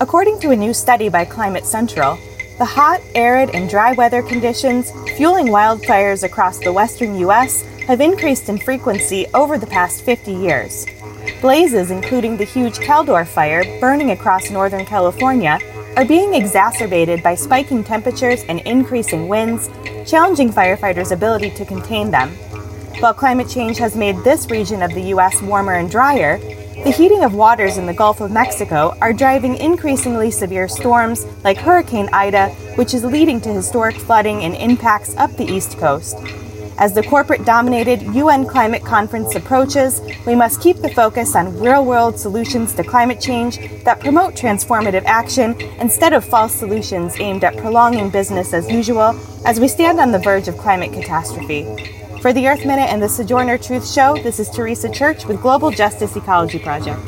According to a new study by Climate Central, the hot, arid, and dry weather conditions fueling wildfires across the western U.S. have increased in frequency over the past 50 years. Blazes, including the huge Caldor fire burning across Northern California, are being exacerbated by spiking temperatures and increasing winds, challenging firefighters' ability to contain them. While climate change has made this region of the U.S. warmer and drier, the heating of waters in the Gulf of Mexico are driving increasingly severe storms like Hurricane Ida, which is leading to historic flooding and impacts up the East Coast. As the corporate dominated UN climate conference approaches, we must keep the focus on real world solutions to climate change that promote transformative action instead of false solutions aimed at prolonging business as usual as we stand on the verge of climate catastrophe. For the Earth Minute and the Sojourner Truth Show, this is Teresa Church with Global Justice Ecology Project.